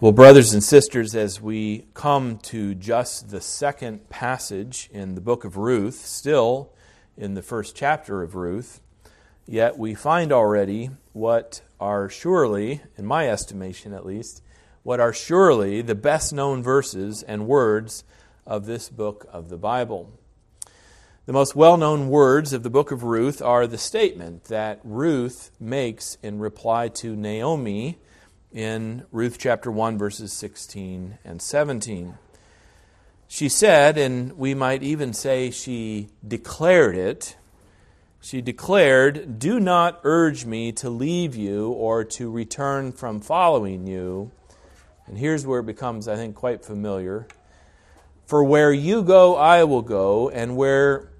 Well, brothers and sisters, as we come to just the second passage in the book of Ruth, still in the first chapter of Ruth, yet we find already what are surely, in my estimation at least, what are surely the best known verses and words of this book of the Bible. The most well known words of the book of Ruth are the statement that Ruth makes in reply to Naomi in Ruth chapter 1, verses 16 and 17. She said, and we might even say she declared it, she declared, Do not urge me to leave you or to return from following you. And here's where it becomes, I think, quite familiar. For where you go, I will go, and where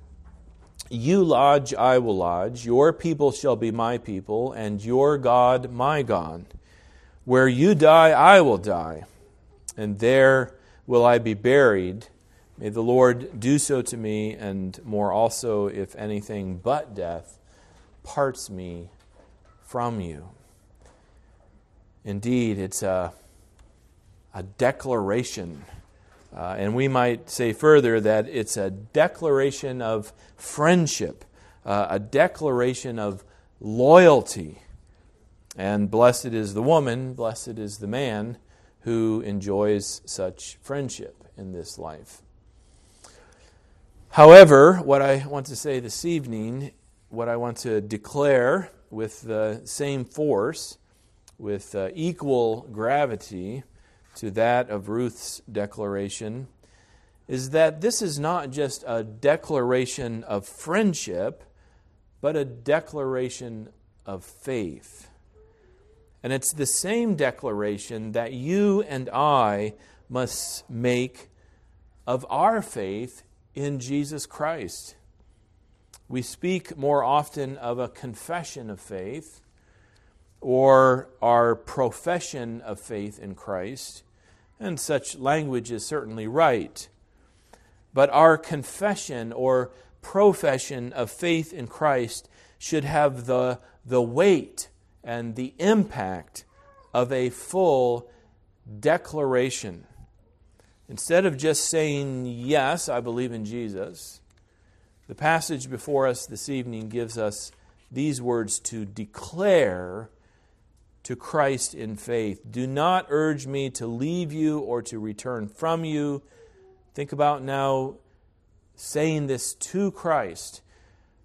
you lodge, I will lodge. Your people shall be my people, and your God, my God. Where you die, I will die, and there will I be buried. May the Lord do so to me, and more also, if anything but death parts me from you. Indeed, it's a, a declaration. Uh, and we might say further that it's a declaration of friendship, uh, a declaration of loyalty and blessed is the woman, blessed is the man who enjoys such friendship in this life. However, what I want to say this evening, what I want to declare with the same force, with uh, equal gravity to that of Ruth's declaration, is that this is not just a declaration of friendship, but a declaration of faith. And it's the same declaration that you and I must make of our faith in Jesus Christ. We speak more often of a confession of faith or our profession of faith in Christ, and such language is certainly right. But our confession or profession of faith in Christ should have the, the weight and the impact of a full declaration. Instead of just saying, Yes, I believe in Jesus, the passage before us this evening gives us these words to declare to Christ in faith. Do not urge me to leave you or to return from you. Think about now saying this to Christ.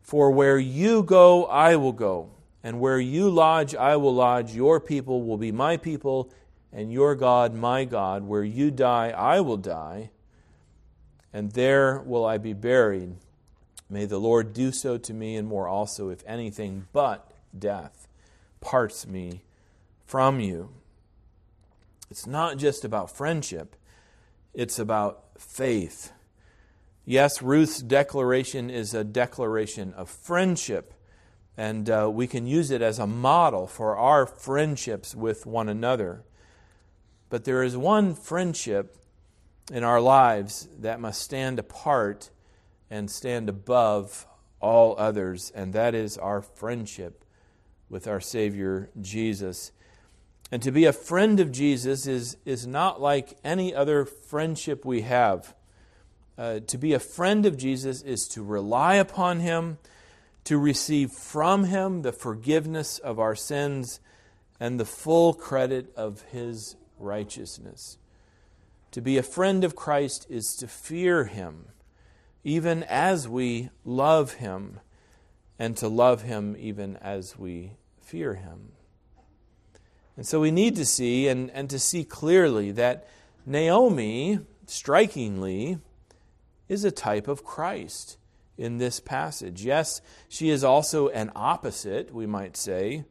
For where you go, I will go and where you lodge, I will lodge. Your people will be my people, and your God, my God. Where you die, I will die, and there will I be buried. May the Lord do so to me, and more also, if anything but death parts me from you. It's not just about friendship, it's about faith. Yes, Ruth's declaration is a declaration of friendship and uh, we can use it as a model for our friendships with one another. But there is one friendship in our lives that must stand apart and stand above all others, and that is our friendship with our Savior Jesus. And to be a friend of Jesus is, is not like any other friendship we have. Uh, to be a friend of Jesus is to rely upon Him to receive from Him the forgiveness of our sins and the full credit of His righteousness. To be a friend of Christ is to fear Him, even as we love Him, and to love Him even as we fear Him. And so we need to see and, and to see clearly that Naomi, strikingly, is a type of Christ in this passage. Yes, she is also an opposite, we might say.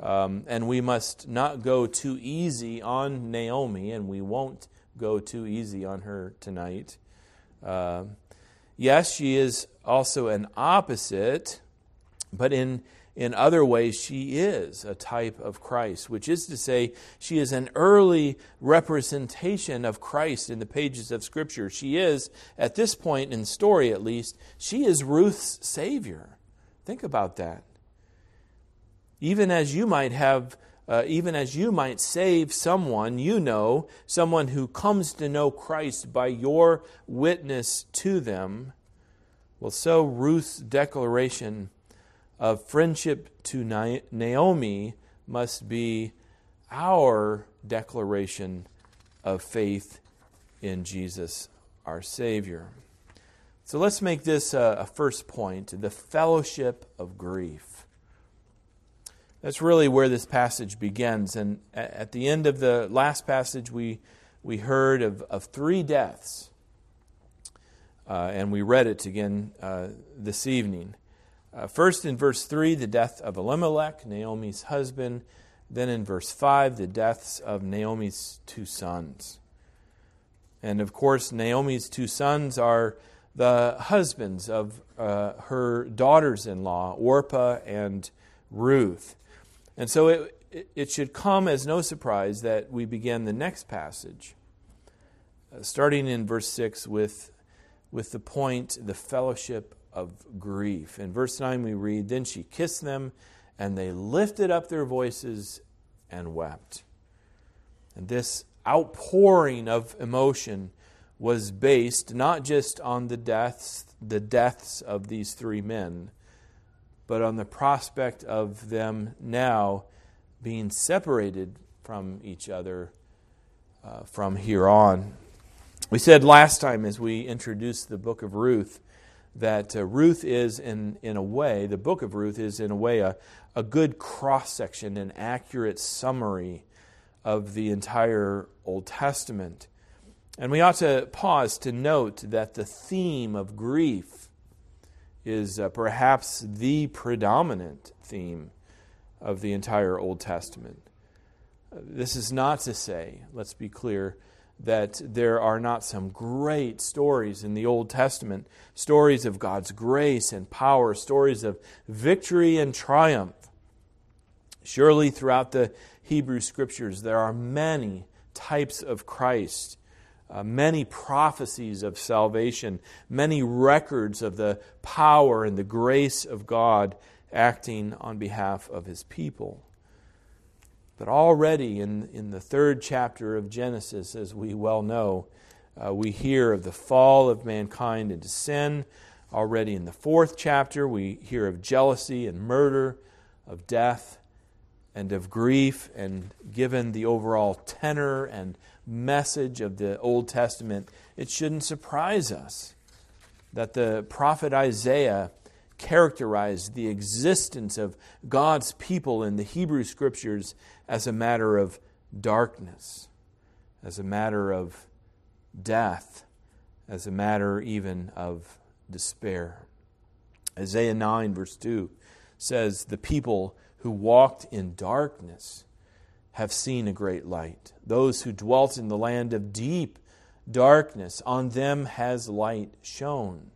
Um, and we must not go too easy on Naomi, and we won't go too easy on her tonight. Uh, yes, she is also an opposite, but in in other ways, she is a type of Christ, which is to say, she is an early representation of Christ in the pages of Scripture. She is, at this point in story at least, she is Ruth's Savior. Think about that. Even as you might have uh, even as you might save someone you know, someone who comes to know Christ by your witness to them, well, so Ruth's declaration of friendship to Naomi must be our declaration of faith in Jesus, our Savior. So let's make this a, first point the fellowship of grief. That's really where this passage begins. And at the end of the last passage, we, we heard of, of three deaths. Uh, and we read it again uh, this evening. Uh, first, in verse 3, the death of Elimelech, Naomi's husband. Then in verse 5, the deaths of Naomi's two sons. And of course, Naomi's two sons are the husbands of uh, her daughters in law, Orpah and Ruth. And so it, it should come as no surprise that we begin the next passage, uh, starting in verse 6 with, with the point, the fellowship of grief. In verse 9, we read, Then she kissed them, and they lifted up their voices and wept. And this outpouring of emotion was based not just on the deaths, the deaths of these three men, but on the prospect of them now being separated from each other uh, from here on. We said last time as we introduced the book of Ruth that uh, Ruth is, in, in a way, the book of Ruth is, in a way, a, a good cross section, an accurate summary of the entire Old Testament. And we ought to pause to note that the theme of grief is uh, perhaps the predominant theme of the entire Old Testament. Uh, this is not to say, let's be clear, that there are not some great stories in the Old Testament, stories of God's grace and power, stories of victory and triumph. Surely, throughout the Hebrew Scriptures, there are many types of Christ uh, many prophecies of salvation, many records of the power and the grace of God acting on behalf of his people. But already in, in the third chapter of Genesis, as we well know, uh, we hear of the fall of mankind into sin. Already in the fourth chapter, we hear of jealousy and murder, of death and of grief. And given the overall tenor and message of the Old Testament, it shouldn't surprise us that the prophet Isaiah characterized the existence of God's people in the Hebrew Scriptures as a matter of darkness, as a matter of death, as a matter even of despair. Isaiah 9, verse 2 says, The people who walked in darkness have seen a great light. Those who dwelt in the land of deep darkness, on them has light shone.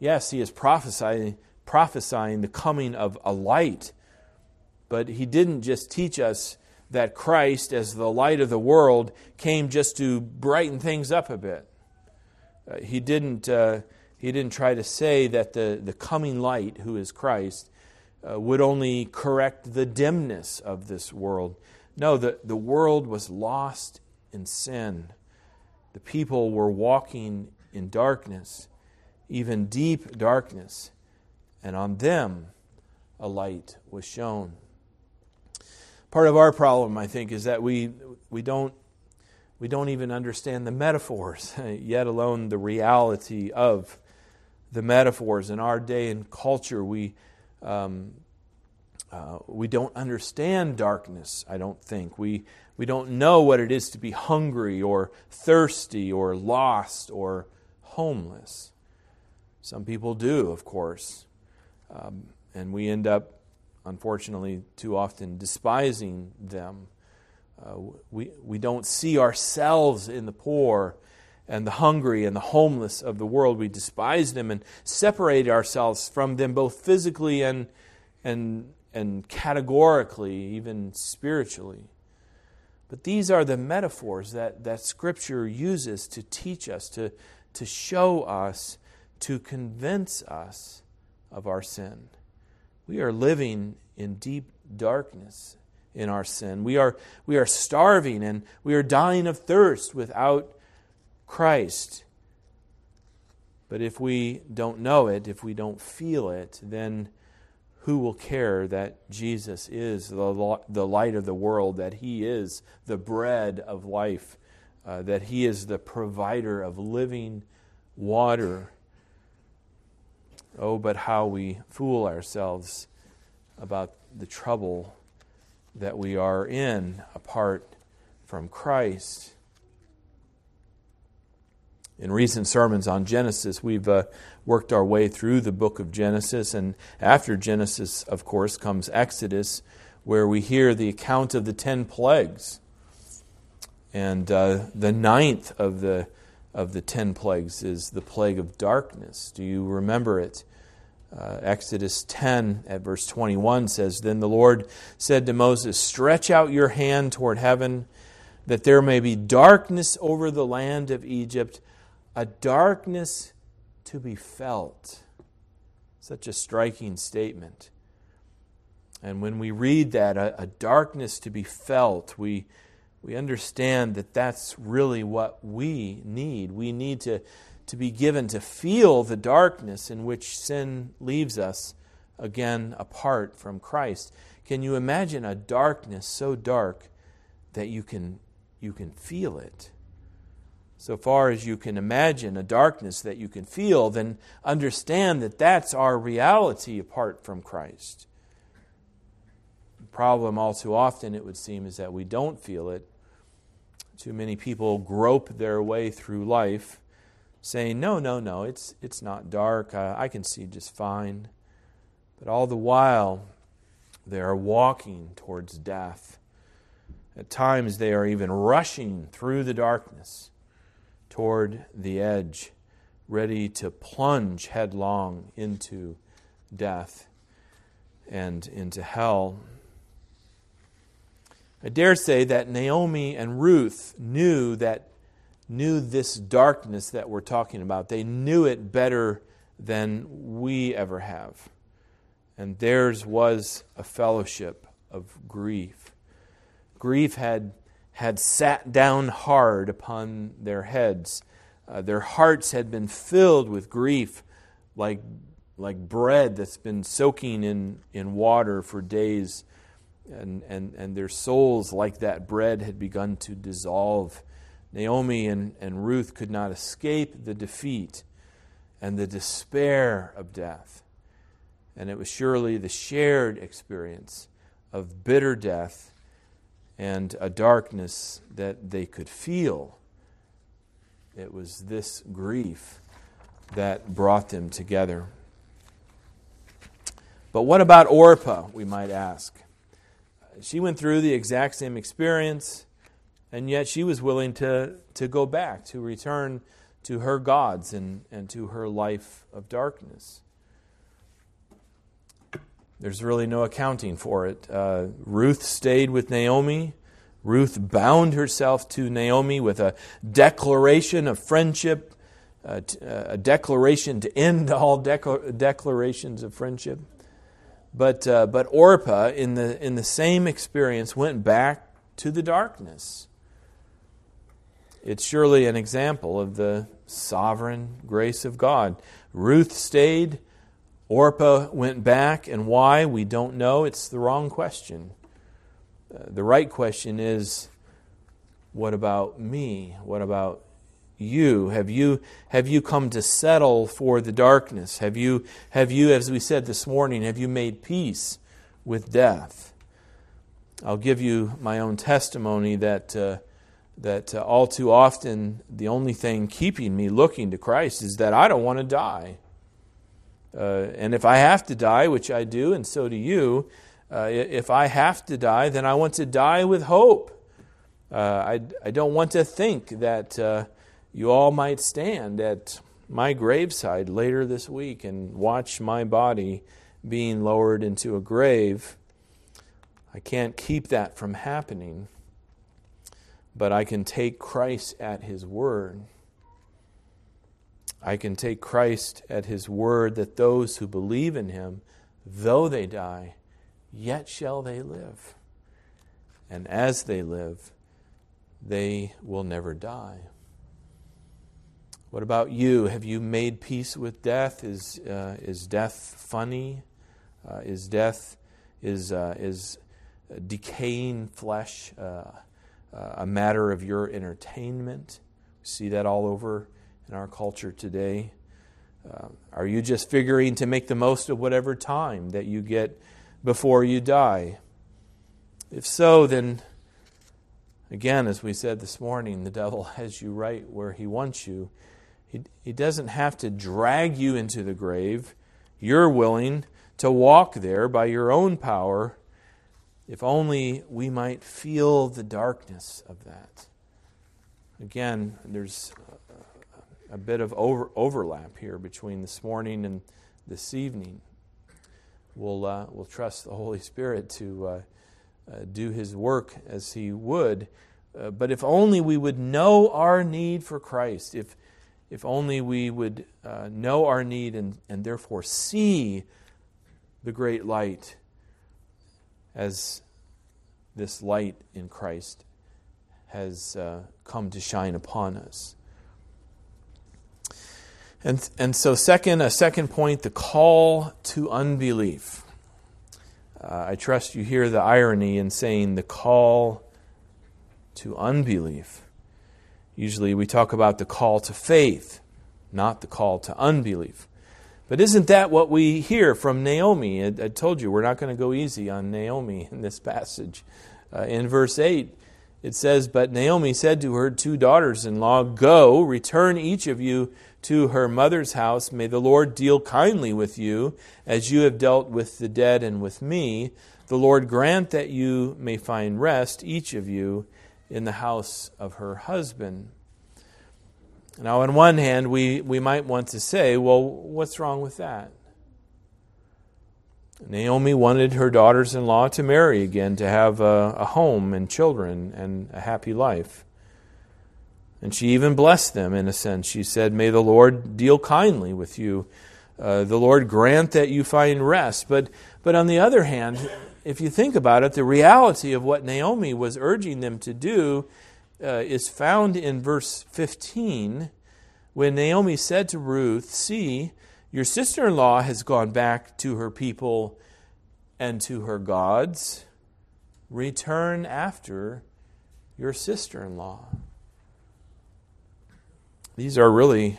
Yes, he is prophesying, prophesying the coming of a light, but he didn't just teach us that Christ, as the light of the world, came just to brighten things up a bit. Uh, he, didn't, uh, he didn't try to say that the, the coming light, who is Christ, uh, would only correct the dimness of this world. No, the, the world was lost in sin. The people were walking in darkness, even deep darkness, and on them a light was shone. Part of our problem, I think, is that we, we, don't, we don't even understand the metaphors, yet alone the reality of the metaphors. In our day and culture, we, um, uh, we don't understand darkness, I don't think. We, we don't know what it is to be hungry or thirsty or lost or homeless. Some people do, of course. Um, and we end up, unfortunately, too often despising them. Uh, we, we don't see ourselves in the poor and the hungry and the homeless of the world. We despise them and separate ourselves from them both physically and, and and categorically, even spiritually. But these are the metaphors that, that Scripture uses to teach us, to, to show us, to convince us of our sin. We are living in deep darkness, in our sin. We are, we are starving and we are dying of thirst without Christ. But if we don't know it, if we don't feel it, then who will care that Jesus is the, the light of the world, that He is the bread of life, uh, that He is the provider of living water? Oh, but how we fool ourselves about the trouble that we are in apart from Christ. In recent sermons on Genesis, we've uh, worked our way through the book of Genesis, and after Genesis, of course, comes Exodus, where we hear the account of the ten plagues. And uh, the ninth of the, of the ten plagues is the plague of darkness. Do you remember it? Uh, Exodus 10 at verse 21 says, Then the Lord said to Moses, Stretch out your hand toward heaven, that there may be darkness over the land of Egypt, a darkness to be felt. Such a striking statement. And when we read that, a, a darkness to be felt, we, we understand that that's really what we need. We need to to be given to feel the darkness in which sin leaves us again apart from Christ. Can you imagine a darkness so dark that you can, you can feel it? So far as you can imagine a darkness that you can feel, then understand that that's our reality apart from Christ. The problem, all too often, it would seem, is that we don't feel it. Too many people grope their way through life saying, No, no, no, it's, it's not dark. I, I can see just fine. But all the while, they are walking towards death. At times, they are even rushing through the darkness toward the edge, ready to plunge headlong into death and into hell. I dare say that Naomi and Ruth knew that knew this darkness that we're talking about. They knew it better than we ever have. And theirs was a fellowship of grief. Grief had, had sat down hard upon their heads. Uh, their hearts had been filled with grief like, like bread that's been soaking in, in water for days. And, and, and their souls, like that bread, had begun to dissolve Naomi and, and Ruth could not escape the defeat and the despair of death. And it was surely the shared experience of bitter death and a darkness that they could feel. It was this grief that brought them together. But what about Orpah, we might ask? She went through the exact same experience. And yet she was willing to, to go back, to return to her gods and, and to her life of darkness. There's really no accounting for it. Uh, Ruth stayed with Naomi. Ruth bound herself to Naomi with a declaration of friendship, uh, a declaration to end all decla- declarations of friendship. But, uh, but Orpah, in the, in the same experience, went back to the darkness. It's surely an example of the sovereign grace of God. Ruth stayed, Orpah went back, and why? We don't know. It's the wrong question. Uh, the right question is what about me? What about you? Have you have you come to settle for the darkness? Have you have you as we said this morning, have you made peace with death? I'll give you my own testimony that uh, that uh, all too often the only thing keeping me looking to Christ is that I don't want to die. Uh, and if I have to die, which I do, and so do you, uh, if I have to die, then I want to die with hope. Uh, I, I don't want to think that uh, you all might stand at my graveside later this week and watch my body being lowered into a grave. I can't keep that from happening but I can take Christ at his word. I can take Christ at his word that those who believe in him, though they die, yet shall they live. and as they live, they will never die. What about you? Have you made peace with death? Is, uh, is death funny? Uh, is death is, uh, is decaying flesh uh, uh, a matter of your entertainment? We see that all over in our culture today. Uh, are you just figuring to make the most of whatever time that you get before you die? If so, then again, as we said this morning, the devil has you right where he wants you. He, doesn't have to drag you into the grave. You're willing to walk there by your own power, if only we might feel the darkness of that. Again, there's a, a bit of over, overlap here between this morning and this evening. We'll, uh, we'll trust the Holy Spirit to uh, uh, do His work as He would. Uh, but if only we would know our need for Christ, if, if only we would uh, know our need and, and therefore see the great light as this light in Christ has uh, come to shine upon us. And, and so, second, a second point, the call to unbelief. Uh, I trust you hear the irony in saying the call to unbelief. Usually we talk about the call to faith, not the call to unbelief. But isn't that what we hear from Naomi? I, I told you we're not going to go easy on Naomi in this passage. Uh, in verse 8, it says, But Naomi said to her two daughters in law, Go, return each of you to her mother's house. May the Lord deal kindly with you, as you have dealt with the dead and with me. The Lord grant that you may find rest, each of you, in the house of her husband. Now, on one hand, we, we might want to say, well, what's wrong with that? Naomi wanted her daughters in law to marry again, to have a, a, home and children and a happy life. And she even blessed them in a sense. She said, May the Lord deal kindly with you. Uh, the Lord grant that you find rest. But, but on the other hand, if you think about it, the reality of what Naomi was urging them to do uh, is found in verse 15 when Naomi said to Ruth, See, your sister in law has gone back to her people and to her gods. Return after your sister in law. These are really,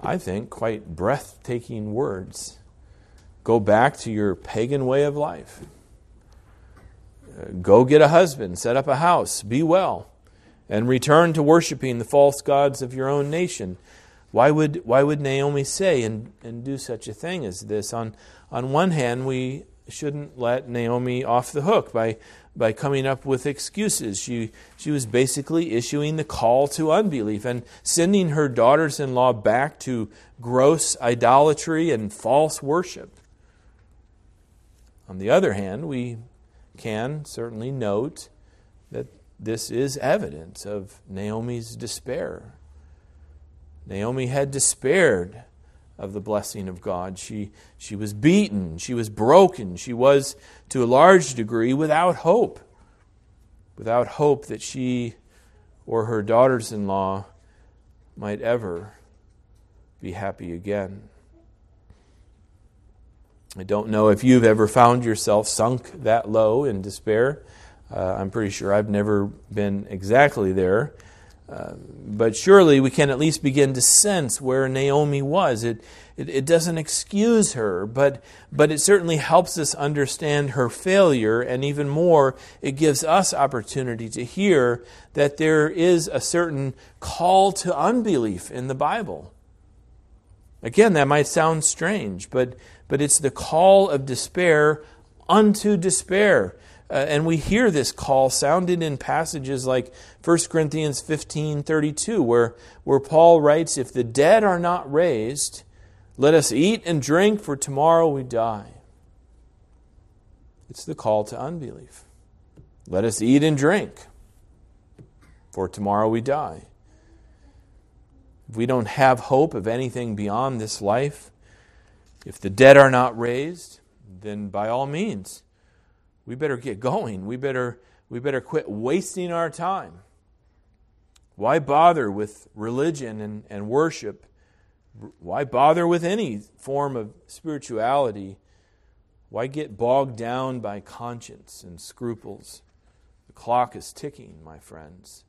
I think, quite breathtaking words. Go back to your pagan way of life. Uh, go get a husband, set up a house, be well and return to worshiping the false gods of your own nation. Why would, why would Naomi say and, and do such a thing as this? On, on one hand, we shouldn't let Naomi off the hook by, by coming up with excuses. She, she was basically issuing the call to unbelief and sending her daughters in law back to gross idolatry and false worship. On the other hand, we can certainly note that this is evidence of Naomi's despair. Naomi had despaired of the blessing of God. She, she was beaten, she was broken, she was, to a large degree, without hope. Without hope that she or her daughters in law might ever be happy again. I don't know if you've ever found yourself sunk that low in despair. Uh, I'm pretty sure I've never been exactly there. Uh, but surely we can at least begin to sense where Naomi was. It, it, it, doesn't excuse her, but, but it certainly helps us understand her failure, and even more, it gives us opportunity to hear that there is a certain call to unbelief in the Bible. Again, that might sound strange, but, but it's the call of despair unto despair. Uh, and we hear this call sounded in passages like 1 Corinthians 15 32, where, where Paul writes, If the dead are not raised, let us eat and drink, for tomorrow we die. It's the call to unbelief. Let us eat and drink, for tomorrow we die. If we don't have hope of anything beyond this life, if the dead are not raised, then by all means, we better get going. We better, we better quit wasting our time. Why bother with religion and, and worship? Why bother with any form of spirituality? Why get bogged down by conscience and scruples? The clock is ticking, my friends.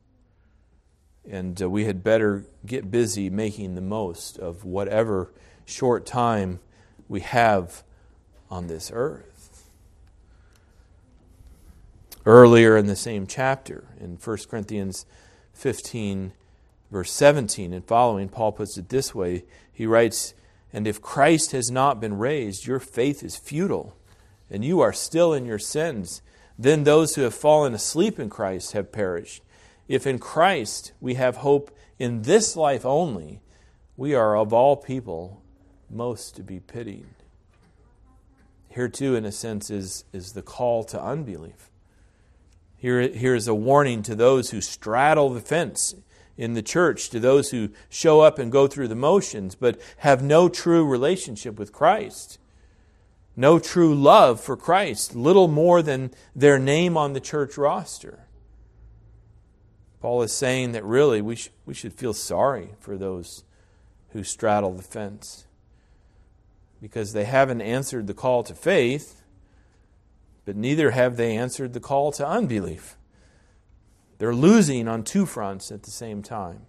And uh, we had better get busy making the most of whatever short time we have on this earth. Earlier in the same chapter, in 1 Corinthians 15, verse 17 and following, Paul puts it this way. He writes, And if Christ has not been raised, your faith is futile, and you are still in your sins. Then those who have fallen asleep in Christ have perished. If in Christ we have hope in this life only, we are of all people most to be pitied. Here, too, in a sense, is, is the call to unbelief. Here, here is a warning to those who straddle the fence in the church, to those who show up and go through the motions, but have no true relationship with Christ, no true love for Christ, little more than their name on the church roster. Paul is saying that really we, sh- we should feel sorry for those who straddle the fence because they haven't answered the call to faith but neither have they answered the call to unbelief. They're losing on two fronts at the same time.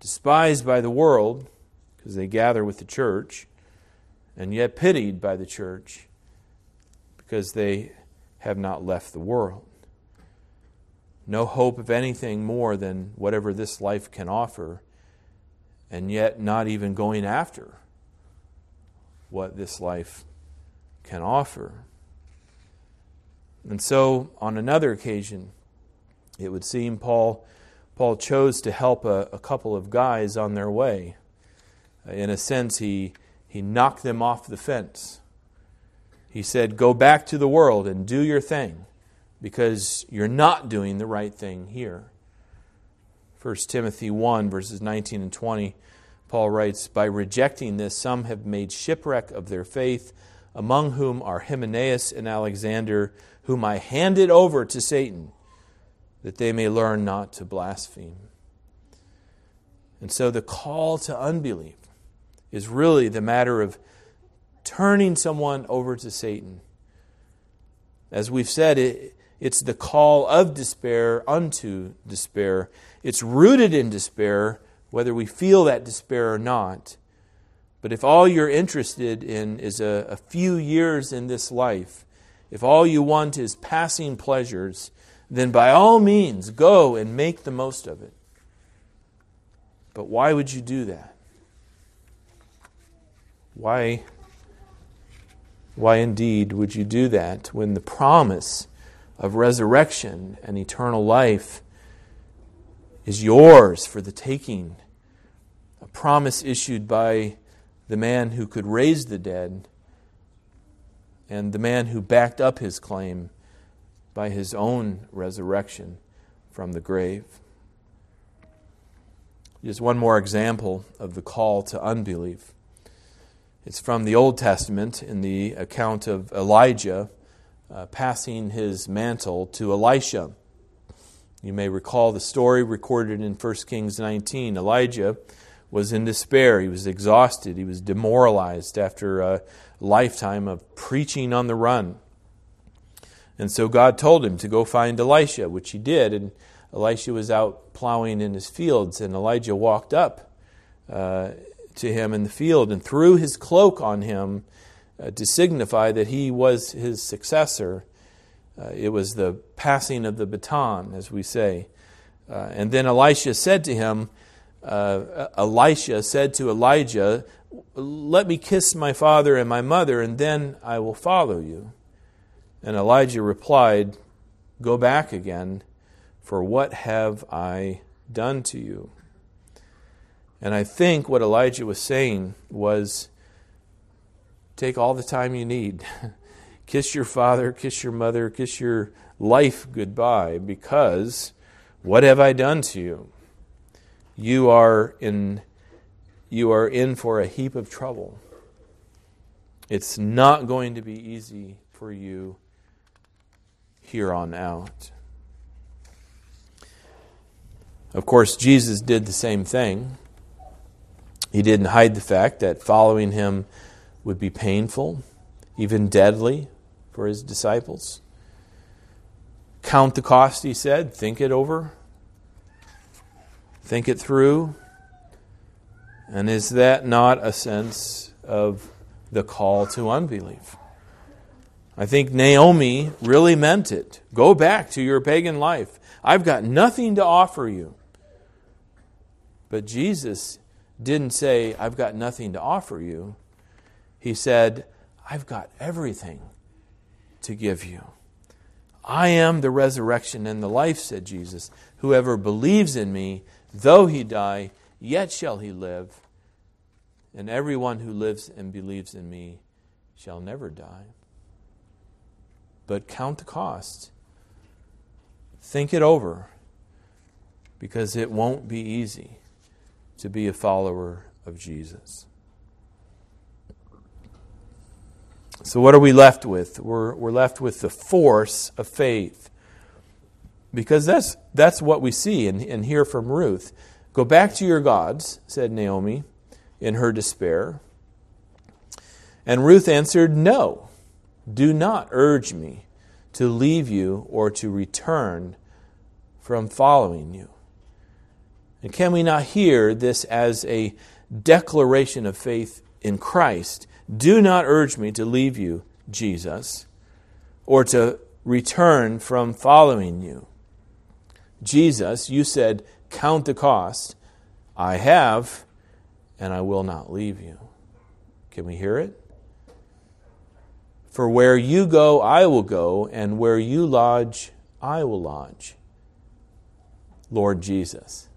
Despised by the world, because they gather with the church, and yet pitied by the church, because they have not left the world. No hope of anything more than whatever this life can offer, and yet not even going after what this life can offer. And so, on another occasion, it would seem Paul, Paul chose to help a, a couple of guys on their way. In a sense, he, he knocked them off the fence. He said, Go back to the world and do your thing because you're not doing the right thing here. 1 Timothy 1, verses 19 and 20, Paul writes, By rejecting this, some have made shipwreck of their faith, among whom are Hymenaeus and Alexander whom I handed over to Satan, that they may learn not to blaspheme. And so the call to unbelief is really the matter of turning someone over to Satan. As we've said, it, it's the call of despair unto despair. It's rooted in despair, whether we feel that despair or not. But if all you're interested in is a, a few years in this life, if all you want is passing pleasures, then by all means go and make the most of it. But why would you do that? Why, why indeed would you do that when the promise of resurrection and eternal life is yours for the taking? A promise issued by the man who could raise the dead and the man who backed up his claim by his own resurrection from the grave. Just one more example of the call to unbelief. It's from the Old Testament in the account of Elijah uh, passing his mantle to Elisha. You may recall the story recorded in 1 Kings 19. Elijah was in despair. He was exhausted. He was demoralized after a lifetime of preaching on the run. And so God told him to go find Elisha, which he did. And Elisha was out plowing in his fields, and Elijah walked up uh, to him in the field and threw his cloak on him uh, to signify that he was his successor. Uh, it was the passing of the baton, as we say. Uh, and then Elisha said to him, uh, Elisha said to Elijah, Let me kiss my father and my mother, and then I will follow you. And Elijah replied, Go back again, for what have I done to you? And I think what Elijah was saying was take all the time you need. kiss your father, kiss your mother, kiss your life goodbye, because what have I done to you? you are in you are in for a heap of trouble. It's not going to be easy for you here on out. Of course, Jesus did the same thing. He didn't hide the fact that following him would be painful, even deadly for his disciples. Count the cost, he said. Think it over. Think it through. And is that not a sense of the call to unbelief? I think Naomi really meant it. Go back to your pagan life. I've got nothing to offer you. But Jesus didn't say, I've got nothing to offer you. He said, I've got everything to give you. I am the resurrection and the life, said Jesus. Whoever believes in me, though he die, yet shall he live. And everyone who lives and believes in me shall never die. But count the cost. Think it over, because it won't be easy to be a follower of Jesus. So, what are we left with? We're, we're left with the force of faith. Because that's, that's what we see and, and hear from Ruth. Go back to your gods, said Naomi in her despair. And Ruth answered, No, do not urge me to leave you or to return from following you. And can we not hear this as a declaration of faith in Christ? Do not urge me to leave you, Jesus, or to return from following you. Jesus, you said, Count the cost. I have, and I will not leave you. Can we hear it? For where you go, I will go, and where you lodge, I will lodge. Lord Jesus.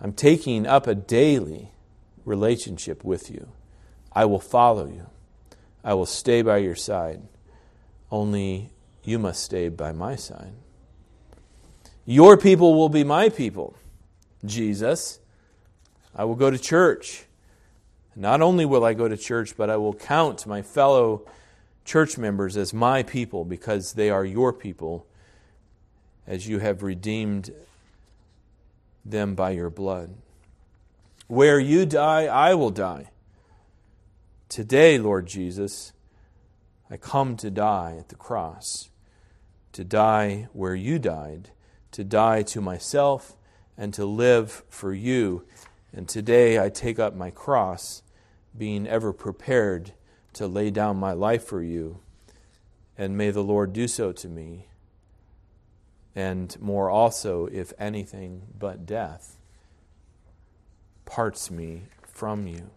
I'm taking up a daily relationship with you. I will follow you. I will stay by your side. Only you must stay by my side. Your people will be my people, Jesus. I will go to church. Not only will I go to church, but I will count my fellow church members as my people because they are your people as you have redeemed them by your blood. Where you die, I will die. Today, Lord Jesus, I come to die at the cross, to die where you died, to die to myself, and to live for you. And today I take up my cross, being ever prepared to lay down my life for you. And may the Lord do so to me and more also, if anything but death parts me from you.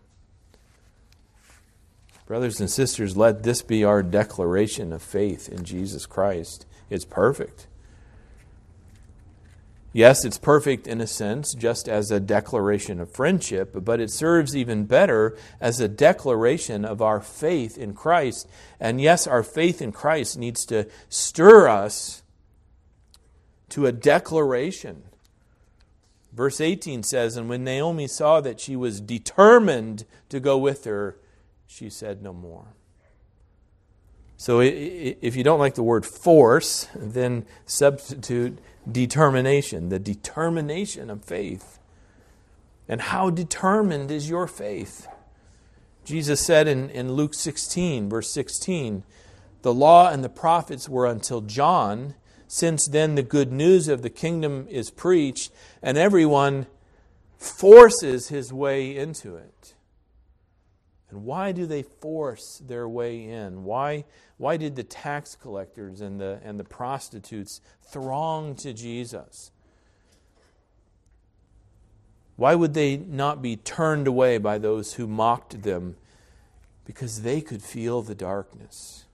Brothers and sisters, let this be our declaration of faith in Jesus Christ. It's perfect. Yes, it's perfect in a sense, just as a declaration of friendship, but it serves even better as a declaration of our faith in Christ. And yes, our faith in Christ needs to stir us to a declaration. Verse 18 says, And when Naomi saw that she was determined to go with her, she said no more. So if you don't like the word force, then substitute determination, the determination of faith. And how determined is your faith? Jesus said in, in Luke 16, verse 16, the law and the prophets were until John. Since then, the good news of the kingdom is preached, and everyone forces his way into it. And why do they force their way in? Why, why did the tax collectors and the, and the prostitutes throng to Jesus? Why would they not be turned away by those who mocked them? Because they could feel the darkness.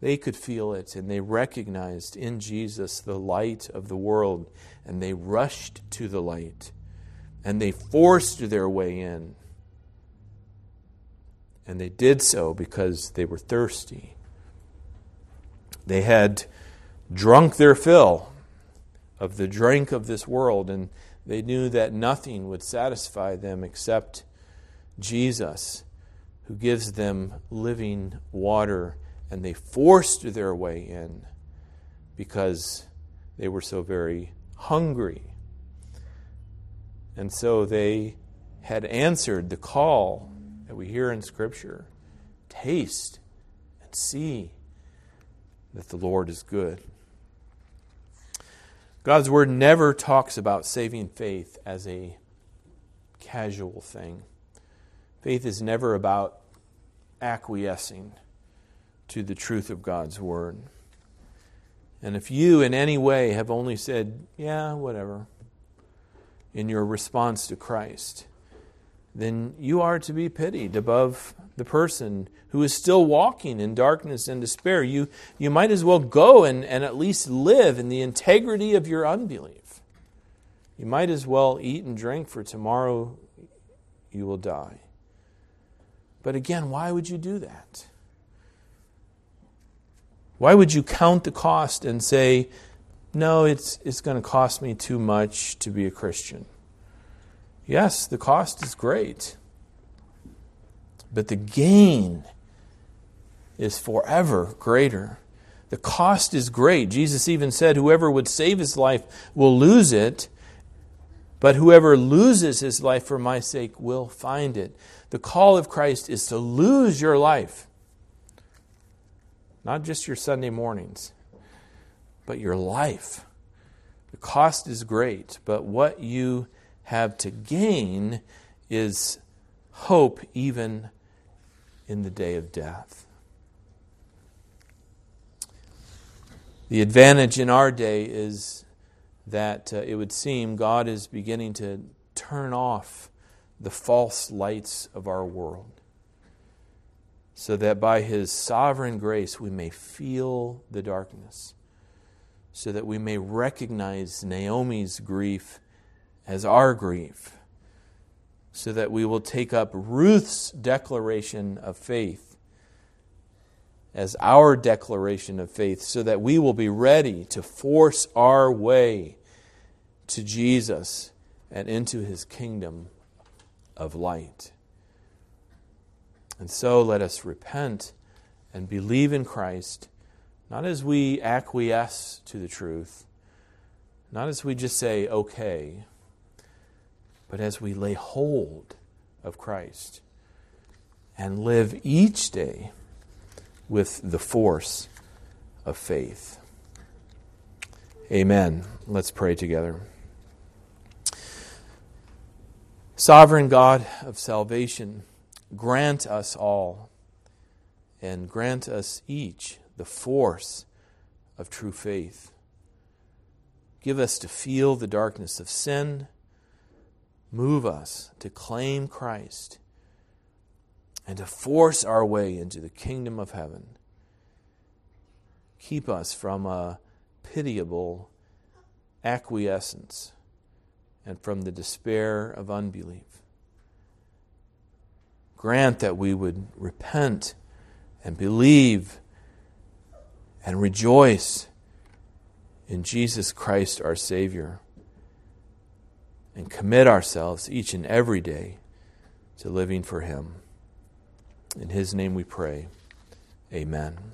They could feel it, and they recognized in Jesus the light of the world, and they rushed to the light, and they forced their way in. And they did so because they were thirsty. They had drunk their fill of the drink of this world, and they knew that nothing would satisfy them except Jesus, who gives them living water and they forced their way in because they were so very hungry. And so they had answered the call that we hear in Scripture taste and see that the Lord is good. God's Word never talks about saving faith as a casual thing. Faith is never about acquiescing to the truth of God's Word. And if you in any way have only said, yeah, whatever, in your response to Christ, then you are to be pitied above the person who is still walking in darkness and despair. You, you might as well go and, and at least live in the integrity of your unbelief. You might as well eat and drink, for tomorrow you will die. But again, why would you do that? Why would you count the cost and say, no, it's, it's going to cost me too much to be a Christian? Yes, the cost is great, but the gain is forever greater. The cost is great. Jesus even said, Whoever would save his life will lose it, but whoever loses his life for my sake will find it. The call of Christ is to lose your life not just your Sunday mornings, but your life. The cost is great, but what you have to gain is hope even in the day of death. The advantage in our day is that uh, it would seem God is beginning to turn off the false lights of our world so that by His sovereign grace we may feel the darkness, so that we may recognize Naomi's grief as our grief, so that we will take up Ruth's declaration of faith as our declaration of faith, so that we will be ready to force our way to Jesus and into His kingdom of light. And so let us repent and believe in Christ, not as we acquiesce to the truth, not as we just say, okay, but as we lay hold of Christ and live each day with the force of faith. Amen. Let's pray together. Sovereign God of salvation, grant us all and grant us each the force of true faith. Give us to feel the darkness of sin. Move us to claim Christ and to force our way into the kingdom of heaven. Keep us from a pitiable acquiescence and from the despair of unbelief. Grant that we would repent and believe and rejoice in Jesus Christ our Savior and commit ourselves each and every day to living for Him. In His name we pray. Amen.